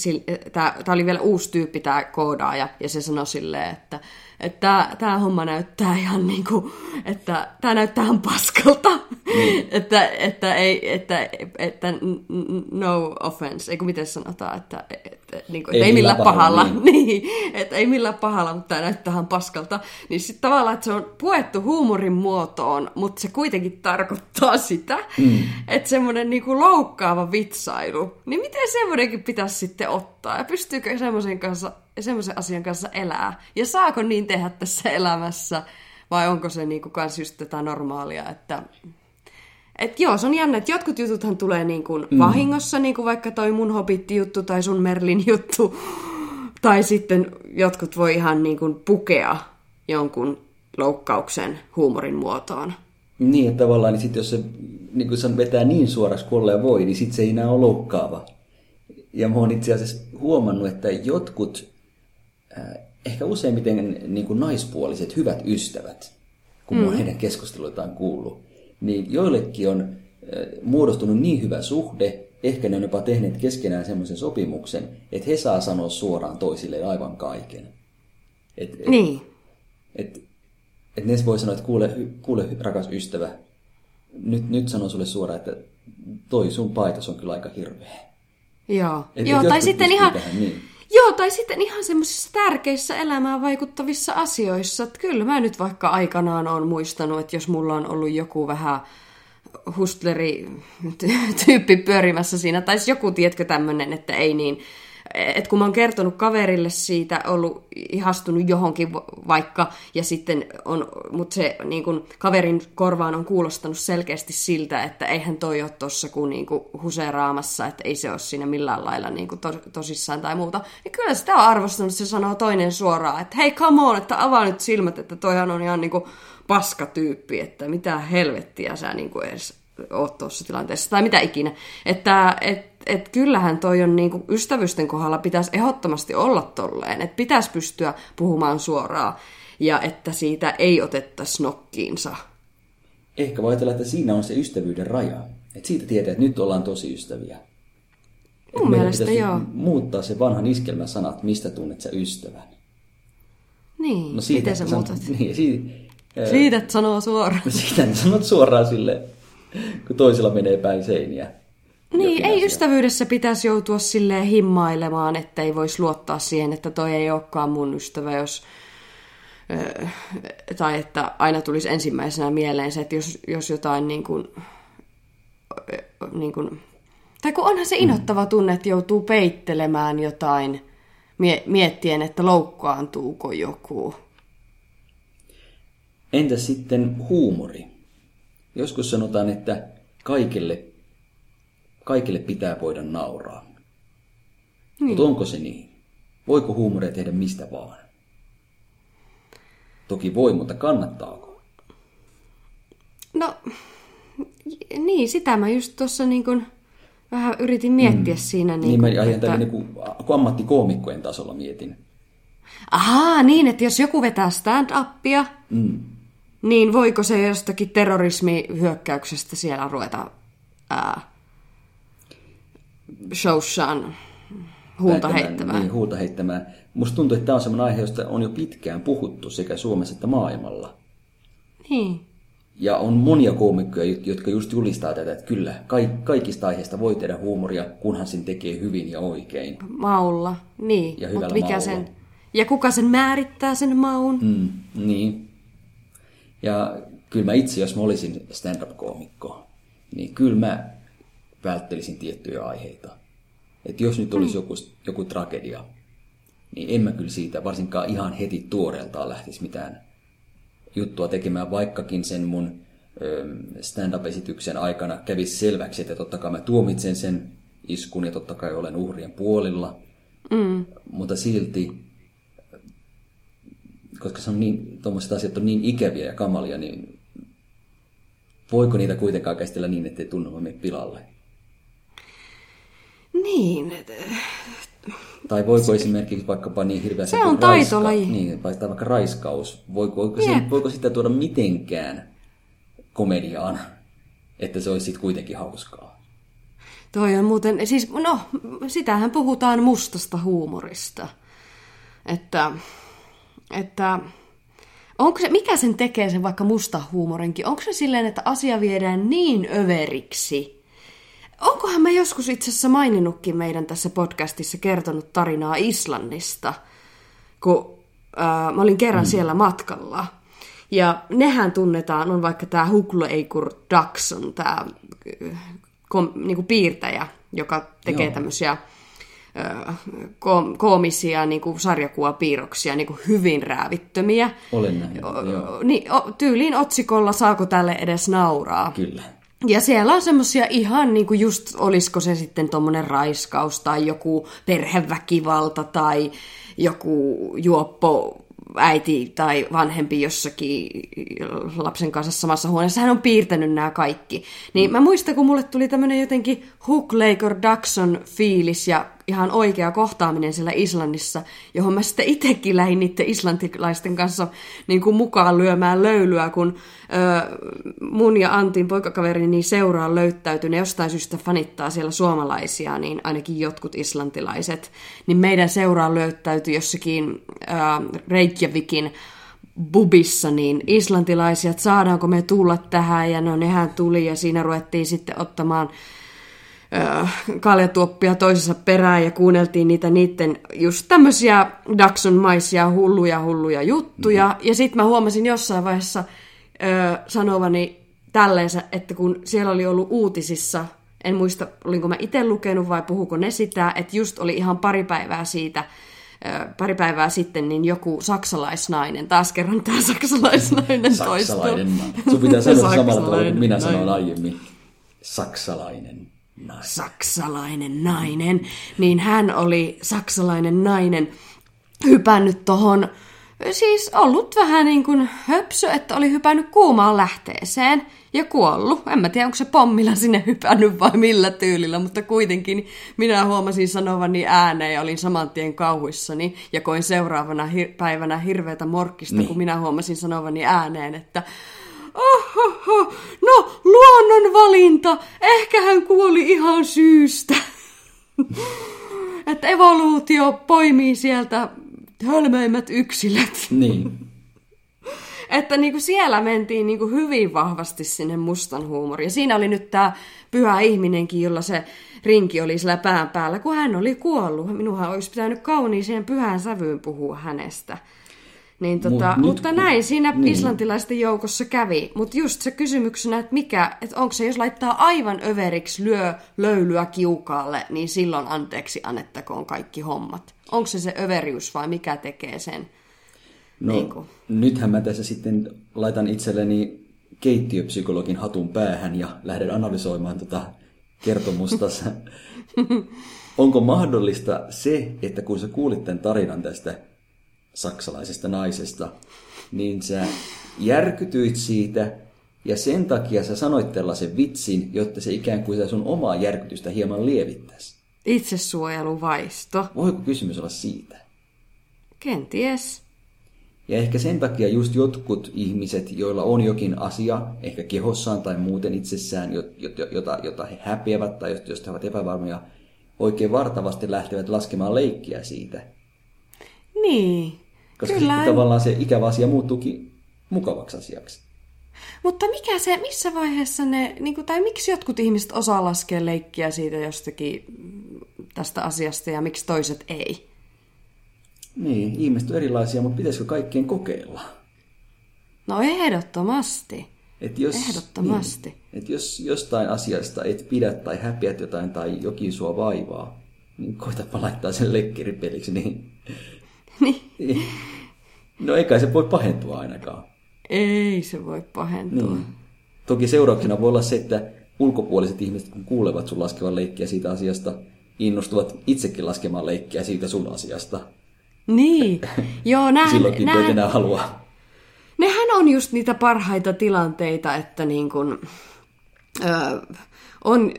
tämä oli vielä uusi tyyppi, tämä koodaaja, ja se sanoi silleen, että että tämä homma näyttää ihan niin kuin, että tämä näyttää ihan paskalta. Mm. että, että, ei, että, että no offense, eikö miten sanotaan, että, että, niin kuin, ei, ei millään pahalla. pahalla niin. niin, että ei millään pahalla, mutta tämä näyttää ihan paskalta. Niin sitten tavallaan, että se on puettu huumorin muotoon, mutta se kuitenkin tarkoittaa sitä, mm. että semmoinen niin kuin loukkaava vitsailu, niin miten semmoinenkin pitäisi sitten ottaa? Ja pystyykö semmoisen kanssa semmoisen asian kanssa elää. Ja saako niin tehdä tässä elämässä, vai onko se niinku kans just tätä normaalia, että... Et joo, se on jännä, että jotkut jututhan tulee niin kuin mm. vahingossa, niin kuin vaikka toi mun Hobitti-juttu tai sun Merlin juttu, tai sitten jotkut voi ihan niin kuin pukea jonkun loukkauksen huumorin muotoon. Niin, että tavallaan niin sit jos se niin kuin vetää niin suoraksi kuin voi, niin sitten se ei enää ole loukkaava. Ja mä oon itse asiassa huomannut, että jotkut Äh, ehkä useimmiten niin kuin naispuoliset hyvät ystävät, kun mm. heidän keskusteluitaan kuullut, niin joillekin on äh, muodostunut niin hyvä suhde, ehkä ne on jopa tehneet keskenään semmoisen sopimuksen, että he saa sanoa suoraan toisilleen aivan kaiken. Et, et, niin. Et, et ne voi sanoa, että kuule, kuule rakas ystävä, nyt, nyt sanon sulle suoraan, että toi sun paitas on kyllä aika hirveä. Joo, et, Joo tai sitten ihan... Tähän, niin. Joo, tai sitten ihan semmoisissa tärkeissä elämään vaikuttavissa asioissa. Että kyllä mä nyt vaikka aikanaan on muistanut, että jos mulla on ollut joku vähän hustleri tyyppi pyörimässä siinä, tai joku, tietkö tämmöinen, että ei niin et kun mä oon kertonut kaverille siitä, ollut ihastunut johonkin vaikka, ja sitten on, mutta se niin kun, kaverin korvaan on kuulostanut selkeästi siltä, että eihän toi ole tossa kuin, niin kuin huseeraamassa, että ei se ole siinä millään lailla niin kuin to, tosissaan tai muuta. Ja kyllä sitä on arvostanut, se sanoo toinen suoraan, että hei come on, että avaa nyt silmät, että toihan on ihan niin kuin paskatyyppi, että mitä helvettiä sä niin kuin edes oot tuossa tilanteessa, tai mitä ikinä. Että et, et kyllähän toi on niinku ystävysten kohdalla pitäisi ehdottomasti olla tolleen, että pitäisi pystyä puhumaan suoraan, ja että siitä ei otettaisi nokkiinsa. Ehkä voi ajatella, että siinä on se ystävyyden raja. Että siitä tietää, että nyt ollaan tosi ystäviä. Mun mielestä joo. muuttaa se vanhan iskelmän sanat, mistä tunnet sä ystävän. Niin, no siitä, miten sä muutat? Niin, siitä, siitä, että sanoo suoraan. Siitä sanot suoraan sille kun toisilla menee päin seiniä. Niin, ei asia. ystävyydessä pitäisi joutua silleen himmailemaan, että ei voisi luottaa siihen, että toi ei olekaan mun ystävä, jos tai että aina tulisi ensimmäisenä mieleen se, että jos, jos jotain niin kuin, niin kuin, tai kun onhan se mm. inhottava tunne, että joutuu peittelemään jotain miettien, että loukkaantuuko joku. Entä sitten huumori? Joskus sanotaan, että kaikille, kaikille pitää voida nauraa. Niin. Mutta onko se niin? Voiko huumoria tehdä mistä vaan? Toki voi, mutta kannattaako? No, niin, sitä mä just tuossa niin kun vähän yritin miettiä mm. siinä. Niin, niin kun, mä että... niin kuin, kun ammattikoomikkojen tasolla mietin. Ahaa, niin, että jos joku vetää stand-upia, mm niin voiko se jostakin terrorismihyökkäyksestä siellä ruveta ää, showssaan huulta heittämään? Niin, huulta heittämään. Musta tuntuu, että tämä on sellainen aihe, josta on jo pitkään puhuttu sekä Suomessa että maailmalla. Niin. Ja on monia koomikkoja, jotka just julistaa tätä, että kyllä, kaikista aiheista voi tehdä huumoria, kunhan sen tekee hyvin ja oikein. Maulla, niin. Ja hyvällä mikä maulla. Sen, ja kuka sen määrittää sen maun? Mm, niin. Ja kyllä mä itse, jos mä olisin stand-up-koomikko, niin kyllä mä välttelisin tiettyjä aiheita. Että jos nyt olisi mm. joku, joku tragedia, niin en mä kyllä siitä varsinkaan ihan heti tuoreeltaan lähtisi mitään juttua tekemään, vaikkakin sen mun stand-up-esityksen aikana kävisi selväksi, että totta kai mä tuomitsen sen iskun ja totta kai olen uhrien puolilla. Mm. Mutta silti koska se on niin, tuommoiset asiat on niin ikäviä ja kamalia, niin voiko niitä kuitenkaan käsitellä niin, ettei tunnelma mene pilalle? Niin, Tai voiko esimerkiksi vaikkapa niin hirveä Se on taitolaji. niin, tai vaikka raiskaus, voiko, voiko, se, voiko sitä tuoda mitenkään komediaan, että se olisi sitten kuitenkin hauskaa? Toi on muuten, siis no, sitähän puhutaan mustasta huumorista. Että, että onko se, mikä sen tekee sen vaikka musta huumorinkin? Onko se silleen, että asia viedään niin överiksi? Onkohan mä joskus itse asiassa maininnutkin meidän tässä podcastissa kertonut tarinaa Islannista, kun ää, mä olin kerran mm. siellä matkalla. Ja nehän tunnetaan, on vaikka tämä Hukleikur Daxon, tämä kom, niinku piirtäjä, joka tekee Joo. tämmöisiä koomisia niinku sarjakuvapiirroksia, niinku hyvin räävittömiä. Olen nähnyt, O- joo, Niin, o, tyyliin otsikolla saako tälle edes nauraa. kyllä. Ja siellä on semmosia ihan niinku just, olisiko se sitten tommonen raiskaus tai joku perheväkivalta tai joku juoppo äiti tai vanhempi jossakin lapsen kanssa samassa huoneessa. Hän on piirtänyt nämä kaikki. Niin mä muistan, kun mulle tuli tämmönen jotenkin Hook Laker Daxon fiilis ja ihan oikea kohtaaminen siellä Islannissa, johon mä sitten itsekin lähdin niiden islantilaisten kanssa niin kuin mukaan lyömään löylyä, kun ö, mun ja Antin poikakaverini niin seuraan löytäytyi, ne jostain syystä fanittaa siellä suomalaisia, niin ainakin jotkut islantilaiset, niin meidän seuraan löytäytyi jossakin ö, Reykjavikin bubissa, niin islantilaisia, että saadaanko me tulla tähän, ja no nehän tuli, ja siinä ruvettiin sitten ottamaan kaljatuoppia toisessa perään ja kuunneltiin niitä niiden just tämmöisiä Daxon maisia hulluja hulluja juttuja. Mm-hmm. Ja sitten mä huomasin jossain vaiheessa äh, sanovani tälleensä, että kun siellä oli ollut uutisissa, en muista olinko mä itse lukenut vai puhuko ne sitä, että just oli ihan pari päivää siitä, äh, pari päivää sitten, niin joku saksalaisnainen, taas kerran tämä saksalaisnainen toistuu. Saksalainen nainen. Sun pitää sanoa samalla tavalla kuin minä sanoin aiemmin. Saksalainen nainen. saksalainen nainen, niin hän oli saksalainen nainen hypännyt tohon, siis ollut vähän niin kuin höpsö, että oli hypännyt kuumaan lähteeseen ja kuollut. En mä tiedä, onko se pommilla sinne hypännyt vai millä tyylillä, mutta kuitenkin minä huomasin sanovani ääneen ja olin saman tien kauhuissani ja koin seuraavana hir- päivänä hirveätä morkkista, niin. kun minä huomasin sanovani ääneen, että Ohoho, no luonnon valinta. Ehkä hän kuoli ihan syystä. että evoluutio poimii sieltä hölmöimmät yksilöt. Niin. Että niinku siellä mentiin niinku hyvin vahvasti sinne mustan huumoriin. Ja siinä oli nyt tämä pyhä ihminenkin, jolla se rinki oli sillä pään päällä, kun hän oli kuollut. Minunhan olisi pitänyt kauniiseen pyhään sävyyn puhua hänestä. Niin tota, Mut Mut, nyt mutta kun- näin siinä niin. islantilaisten joukossa kävi. Mutta just se kysymyksenä, että mikä, että onko se, jos laittaa aivan överiksi, lyö löylyä kiukaalle, niin silloin anteeksi annettakoon kaikki hommat. Onko se se överius vai mikä tekee sen? No, Niin kuin. nythän mä tässä sitten laitan itselleni keittiöpsykologin hatun päähän ja lähden analysoimaan tota kertomusta. Onko mahdollista se, että kun sä kuulit tämän tarinan tästä saksalaisesta naisesta, niin sä järkytyit siitä ja sen takia sä sanoit tällaisen vitsin, jotta se ikään kuin sitä sun omaa järkytystä hieman lievittäisi. Itsesuojeluvaisto. Voiko kysymys olla siitä? Kenties. Ja ehkä sen takia just jotkut ihmiset, joilla on jokin asia, ehkä kehossaan tai muuten itsessään, jo- jo- jota, jota he häpeävät tai josta he ovat epävarmoja, oikein vartavasti lähtevät laskemaan leikkiä siitä. Niin. Koska Kyllä. sitten tavallaan se ikävä asia muuttuukin mukavaksi asiaksi. Mutta mikä se, missä vaiheessa ne, niin kuin, tai miksi jotkut ihmiset osaa laskea leikkiä siitä jostakin tästä asiasta ja miksi toiset ei? Niin, ihmiset on erilaisia, mutta pitäisikö kaikkien kokeilla? No ehdottomasti. Et jos, Ehdottomasti. Niin, et jos jostain asiasta et pidä tai häpeät jotain tai jokin sua vaivaa, niin koitapa laittaa sen lekkeripeliksi, niin... Niin. No eikä se voi pahentua ainakaan. Ei se voi pahentua. Niin. Toki seurauksena voi olla se, että ulkopuoliset ihmiset, kun kuulevat sun laskevan leikkiä siitä asiasta, innostuvat itsekin laskemaan leikkiä siitä sun asiasta. Niin. Joo, näin, Silloinkin näin, et enää halua. nehän on just niitä parhaita tilanteita, että niin kun, ö, on,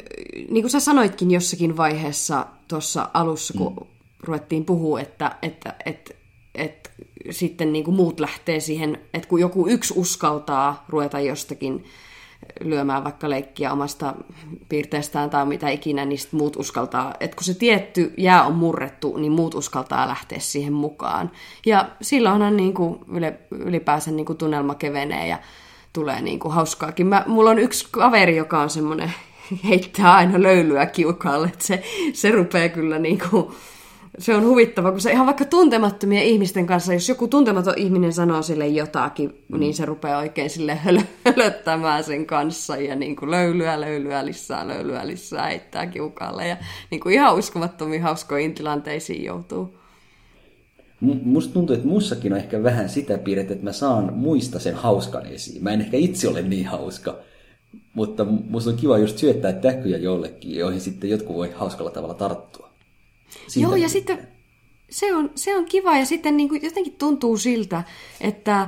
niin kuin sä sanoitkin jossakin vaiheessa tuossa alussa, kun ruvettiin puhua, että, että, että, että sitten niin kuin muut lähtee siihen, että kun joku yksi uskaltaa ruveta jostakin lyömään vaikka leikkiä omasta piirteestään tai mitä ikinä, niin sitten muut uskaltaa, että kun se tietty jää on murrettu, niin muut uskaltaa lähteä siihen mukaan. Ja silloinhan niin kuin ylipäänsä niin kuin tunnelma kevenee ja tulee niin kuin hauskaakin. Mä, mulla on yksi kaveri, joka on semmoinen, heittää aina löylyä kiukaalle, että se, se rupeaa kyllä niin kuin, se on huvittava, kun se ihan vaikka tuntemattomien ihmisten kanssa, jos joku tuntematon ihminen sanoo sille jotakin, mm. niin se rupeaa oikein sille hölö, hölöttämään sen kanssa ja niin kuin löylyä, löylyä lisää, löylyä lisää, heittää kiukaalle ja niin kuin ihan uskomattomiin hauskoihin tilanteisiin joutuu. Musta tuntuu, että mussakin on ehkä vähän sitä piirrettä, että mä saan muista sen hauskan esiin. Mä en ehkä itse ole niin hauska, mutta musta on kiva just syöttää täkyjä jollekin, joihin sitten jotkut voi hauskalla tavalla tarttua. Siitä Joo, ja sitten se on, se on kiva ja sitten niin kuin jotenkin tuntuu siltä, että,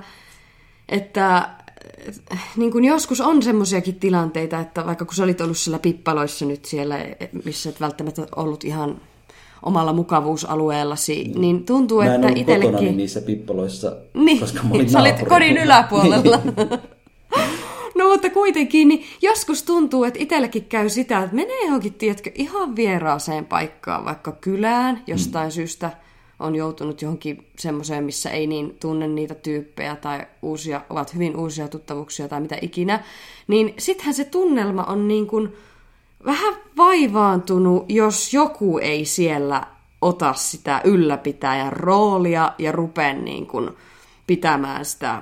että niin kuin joskus on semmoisiakin tilanteita, että vaikka kun sä olit ollut siellä pippaloissa nyt siellä, missä et välttämättä ollut ihan omalla mukavuusalueellasi, niin, niin tuntuu, Mä että itsellekin... niissä pippaloissa, niin, koska mä olin Sä olit kodin yläpuolella. no mutta kuitenkin, niin joskus tuntuu, että itsellekin käy sitä, että menee johonkin, tiedätkö, ihan vieraaseen paikkaan, vaikka kylään jostain mm. syystä on joutunut johonkin semmoiseen, missä ei niin tunne niitä tyyppejä tai uusia, ovat hyvin uusia tuttavuuksia tai mitä ikinä, niin sittenhän se tunnelma on niin kuin vähän vaivaantunut, jos joku ei siellä ota sitä ylläpitäjän roolia ja rupea niin kuin pitämään sitä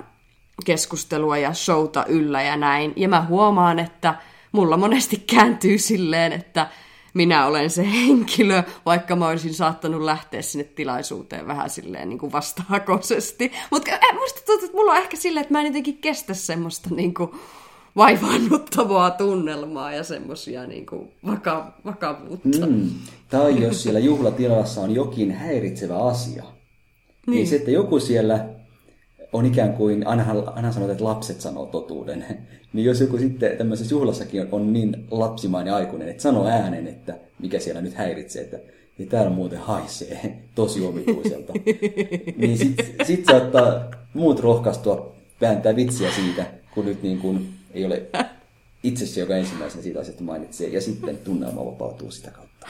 keskustelua ja showta yllä ja näin. Ja mä huomaan, että mulla monesti kääntyy silleen, että minä olen se henkilö, vaikka mä olisin saattanut lähteä sinne tilaisuuteen vähän silleen niin kuin vastahakoisesti. Mutta äh, musta tuntuu, että mulla on ehkä silleen, että mä en jotenkin kestä semmoista niin kuin vaivaannuttavaa tunnelmaa ja semmoisia niin kuin vaka- vakavuutta. Mm. Tai jos siellä juhlatilassa on jokin häiritsevä asia, niin, niin että joku siellä on ikään kuin, aina, aina sanotaan, että lapset sanoo totuuden, niin jos joku sitten tämmöisessä juhlassakin on, on niin lapsimainen aikuinen, että sanoo äänen, että mikä siellä nyt häiritsee, että ja täällä muuten haisee tosi omituiselta, niin sitten sit saattaa muut rohkaistua vääntää vitsiä siitä, kun nyt niin kuin ei ole itse se, joka ensimmäisenä siitä asiasta mainitsee, ja sitten tunnelma vapautuu sitä kautta.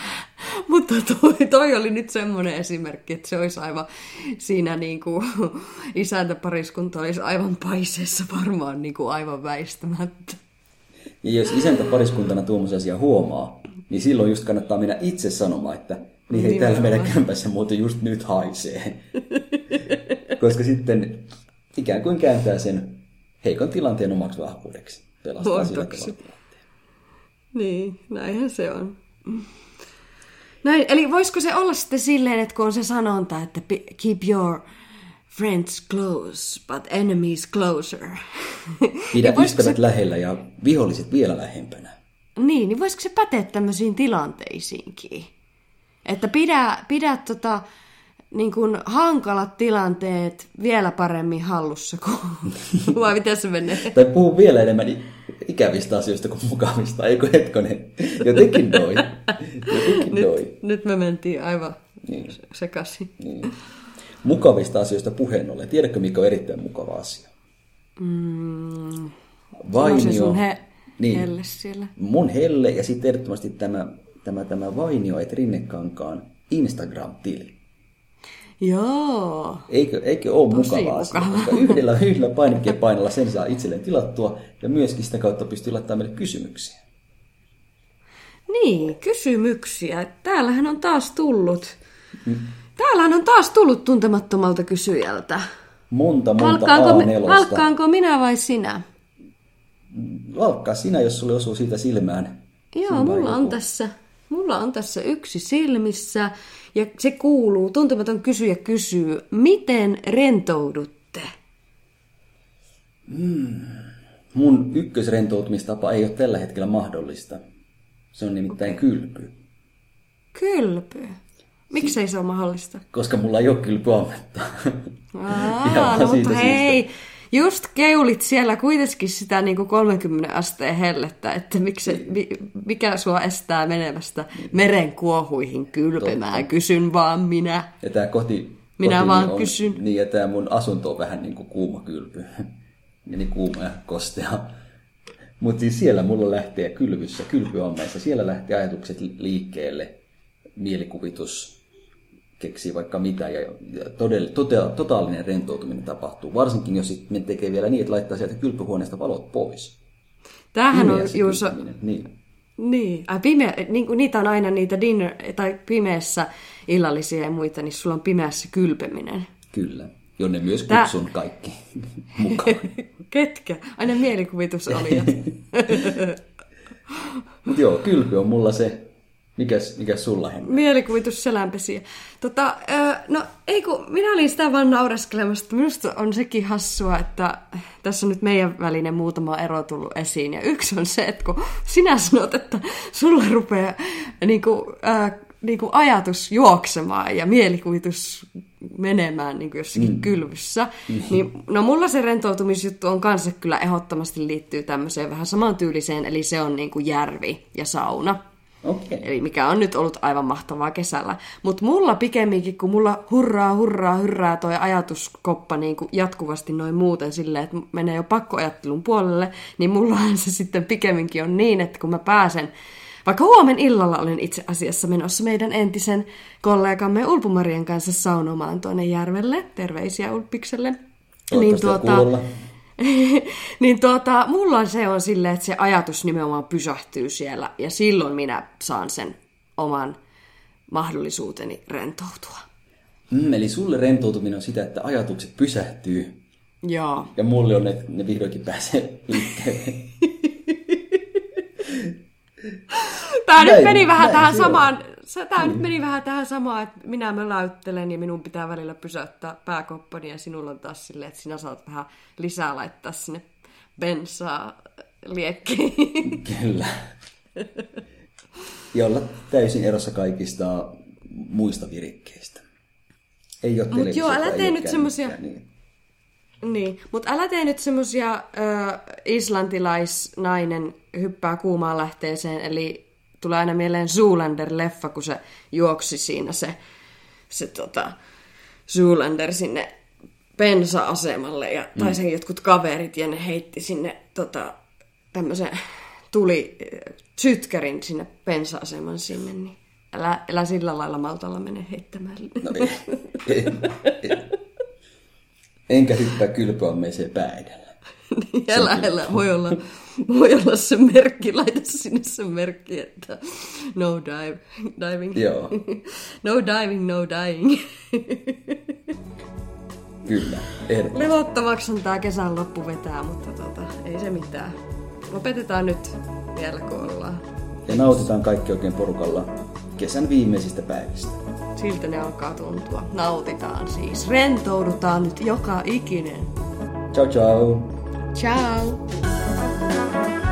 Mutta toi, toi oli nyt semmoinen esimerkki, että se olisi aivan siinä niin kuin, isäntäpariskunta olisi aivan paiseessa varmaan niin kuin aivan väistämättä. Ja jos isäntäpariskuntana tuommoisia asia huomaa, niin silloin just kannattaa mennä itse sanomaan, että niin hei, täällä meidän kämpässä muuten just nyt haisee. Koska sitten ikään kuin kääntää sen heikon tilanteen omaksi vahvuudeksi. Pelastaa sillä Niin, näinhän se on. Näin, eli voisiko se olla sitten silleen, että kun on se sanonta, että keep your friends close, but enemies closer. Pidä niin ystävät se... lähellä ja viholliset vielä lähempänä. Niin, niin voisiko se päteä tämmöisiin tilanteisiinkin? Että pidä, pidä tota, niin kuin hankalat tilanteet vielä paremmin hallussa kuin... Vai miten se menee? tai puhu vielä enemmän ikävistä asioista kuin mukavista, eikö hetkonen? Jotenkin noin. Jotenkin nyt, noin. nyt me mentiin aivan niin. sekaisin. Niin. Mukavista asioista puheen ollen. Tiedätkö, mikä on erittäin mukava asia? Mm, Vainio. Se sun he, niin, helle siellä. Mun helle ja sitten ehdottomasti tämä, tämä, tämä Vainio et Rinnekankaan Instagram-tili. Joo. Eikö, eikö ole Tosi mukavaa mukava. koska yhdellä, yhdellä painikkeen painolla sen saa itselleen tilattua ja myöskin sitä kautta pystyy laittamaan meille kysymyksiä. Niin, kysymyksiä. Täällähän on taas tullut. Mm. Täällähän on taas tullut tuntemattomalta kysyjältä. Monta, monta valkkaanko, A4. Valkkaanko minä vai sinä? Valkkaa sinä, jos sulle osuu siitä silmään. Joo, mulla on, tässä, mulla on tässä yksi silmissä. Ja se kuuluu, tuntematon kysyjä kysyy, miten rentoudutte? Hmm. Mun ykkösrentoutumistapa ei ole tällä hetkellä mahdollista. Se on nimittäin okay. kylpy. Kylpy? Miksei se ole mahdollista? Koska mulla ei ole kylpyammetta. Aa, no mutta hei, just keulit siellä kuitenkin sitä niin kuin 30 asteen hellettä, että miksi, mikä sua estää menemästä meren kuohuihin kylpemään, Totta. kysyn vaan minä. Ja tämä koti, minä koti vaan on, kysyn. Niin, ja tämä mun asunto on vähän niin kuin kuuma kylpy. niin kuuma ja kostea. Mutta siis siellä mulla lähtee kylvyssä, kylpyammeissa, siellä lähtee ajatukset liikkeelle, mielikuvitus, keksii vaikka mitä ja, todell, tote, totaalinen rentoutuminen tapahtuu. Varsinkin jos sitten tekee vielä niin, että laittaa sieltä kylpyhuoneesta valot pois. Tämähän on juuri... Niin. Niin, Ai, pime, niin kuin niitä on aina niitä dinner, tai pimeässä illallisia ja muita, niin sulla on pimeässä kylpeminen. Kyllä, jonne myös kutsun Tää... kaikki mukaan. Ketkä? Aina mielikuvitus oli. Mutta joo, kylpy on mulla se Mikäs, mikäs sulla Henna? Mielikuvitus selänpesiä. Tota, no ei kun, minä olin sitä vaan naureskelemassa, että minusta on sekin hassua, että tässä on nyt meidän välinen muutama ero tullut esiin. Ja yksi on se, että kun sinä sanot, että sulla rupeaa niin kuin, äh, niin kuin ajatus juoksemaan ja mielikuvitus menemään niin kuin jossakin mm. kylvyssä. Mm-hmm. Niin, no mulla se rentoutumisjuttu on kanssa kyllä ehdottomasti liittyy tämmöiseen vähän samantyyliseen, eli se on niin kuin järvi ja sauna. Okay. Eli mikä on nyt ollut aivan mahtavaa kesällä. Mutta mulla pikemminkin, kun mulla hurraa, hurraa, hurraa toi ajatuskoppa niin kuin jatkuvasti noin muuten silleen, että menee jo pakkoajattelun puolelle, niin mullahan se sitten pikemminkin on niin, että kun mä pääsen vaikka huomen illalla olen itse asiassa menossa meidän entisen kollegamme Ulpumarien kanssa saunomaan tuonne järvelle. Terveisiä Ulpikselle. Niin tuota, niin tuota, mulla se on silleen, että se ajatus nimenomaan pysähtyy siellä ja silloin minä saan sen oman mahdollisuuteni rentoutua. Mm, eli sulle rentoutuminen on sitä, että ajatukset pysähtyy. Joo. Ja mulle on, että ne vihdoinkin pääsee liikkeelle. Tämä näin, nyt meni vähän näin, tähän samaan, tämä nyt meni vähän tähän samaan, että minä möläyttelen ja minun pitää välillä pysäyttää pääkoppani ja sinulla on taas silleen, että sinä saat vähän lisää laittaa sinne bensaa liekkiin. Kyllä. Ja olla täysin erossa kaikista muista virikkeistä. Ei ole Mutta joo, älä tee nyt semmosia... Niin. Niin, mutta älä tee nyt semmosia äh, islantilaisnainen hyppää kuumaan lähteeseen, eli tulee aina mieleen Zoolander-leffa, kun se juoksi siinä se, se tota, Zoolander sinne pensa-asemalle, ja, tai mm. sen jotkut kaverit, ja ne heitti sinne tota, tämmöisen tuli sytkärin sinne pensa-aseman sinne, niin älä, älä sillä lailla maltalla mene heittämään. No ei, ei, ei. Enkä hyppää kylpyammeeseen päädellä. niin, älä, älä. Voi olla, voi olla se merkki, laita sinne se merkki, että no dive, diving. Joo. no diving, no dying. Kyllä, Levottavaksi on tää kesän loppu vetää, mutta tota, ei se mitään. Lopetetaan nyt vielä kun ollaan. Ja nautitaan kaikki oikein porukalla kesän viimeisistä päivistä. Siltä ne alkaa tuntua. Nautitaan siis. Rentoudutaan nyt joka ikinen. Ciao ciao. Ciao. Bye.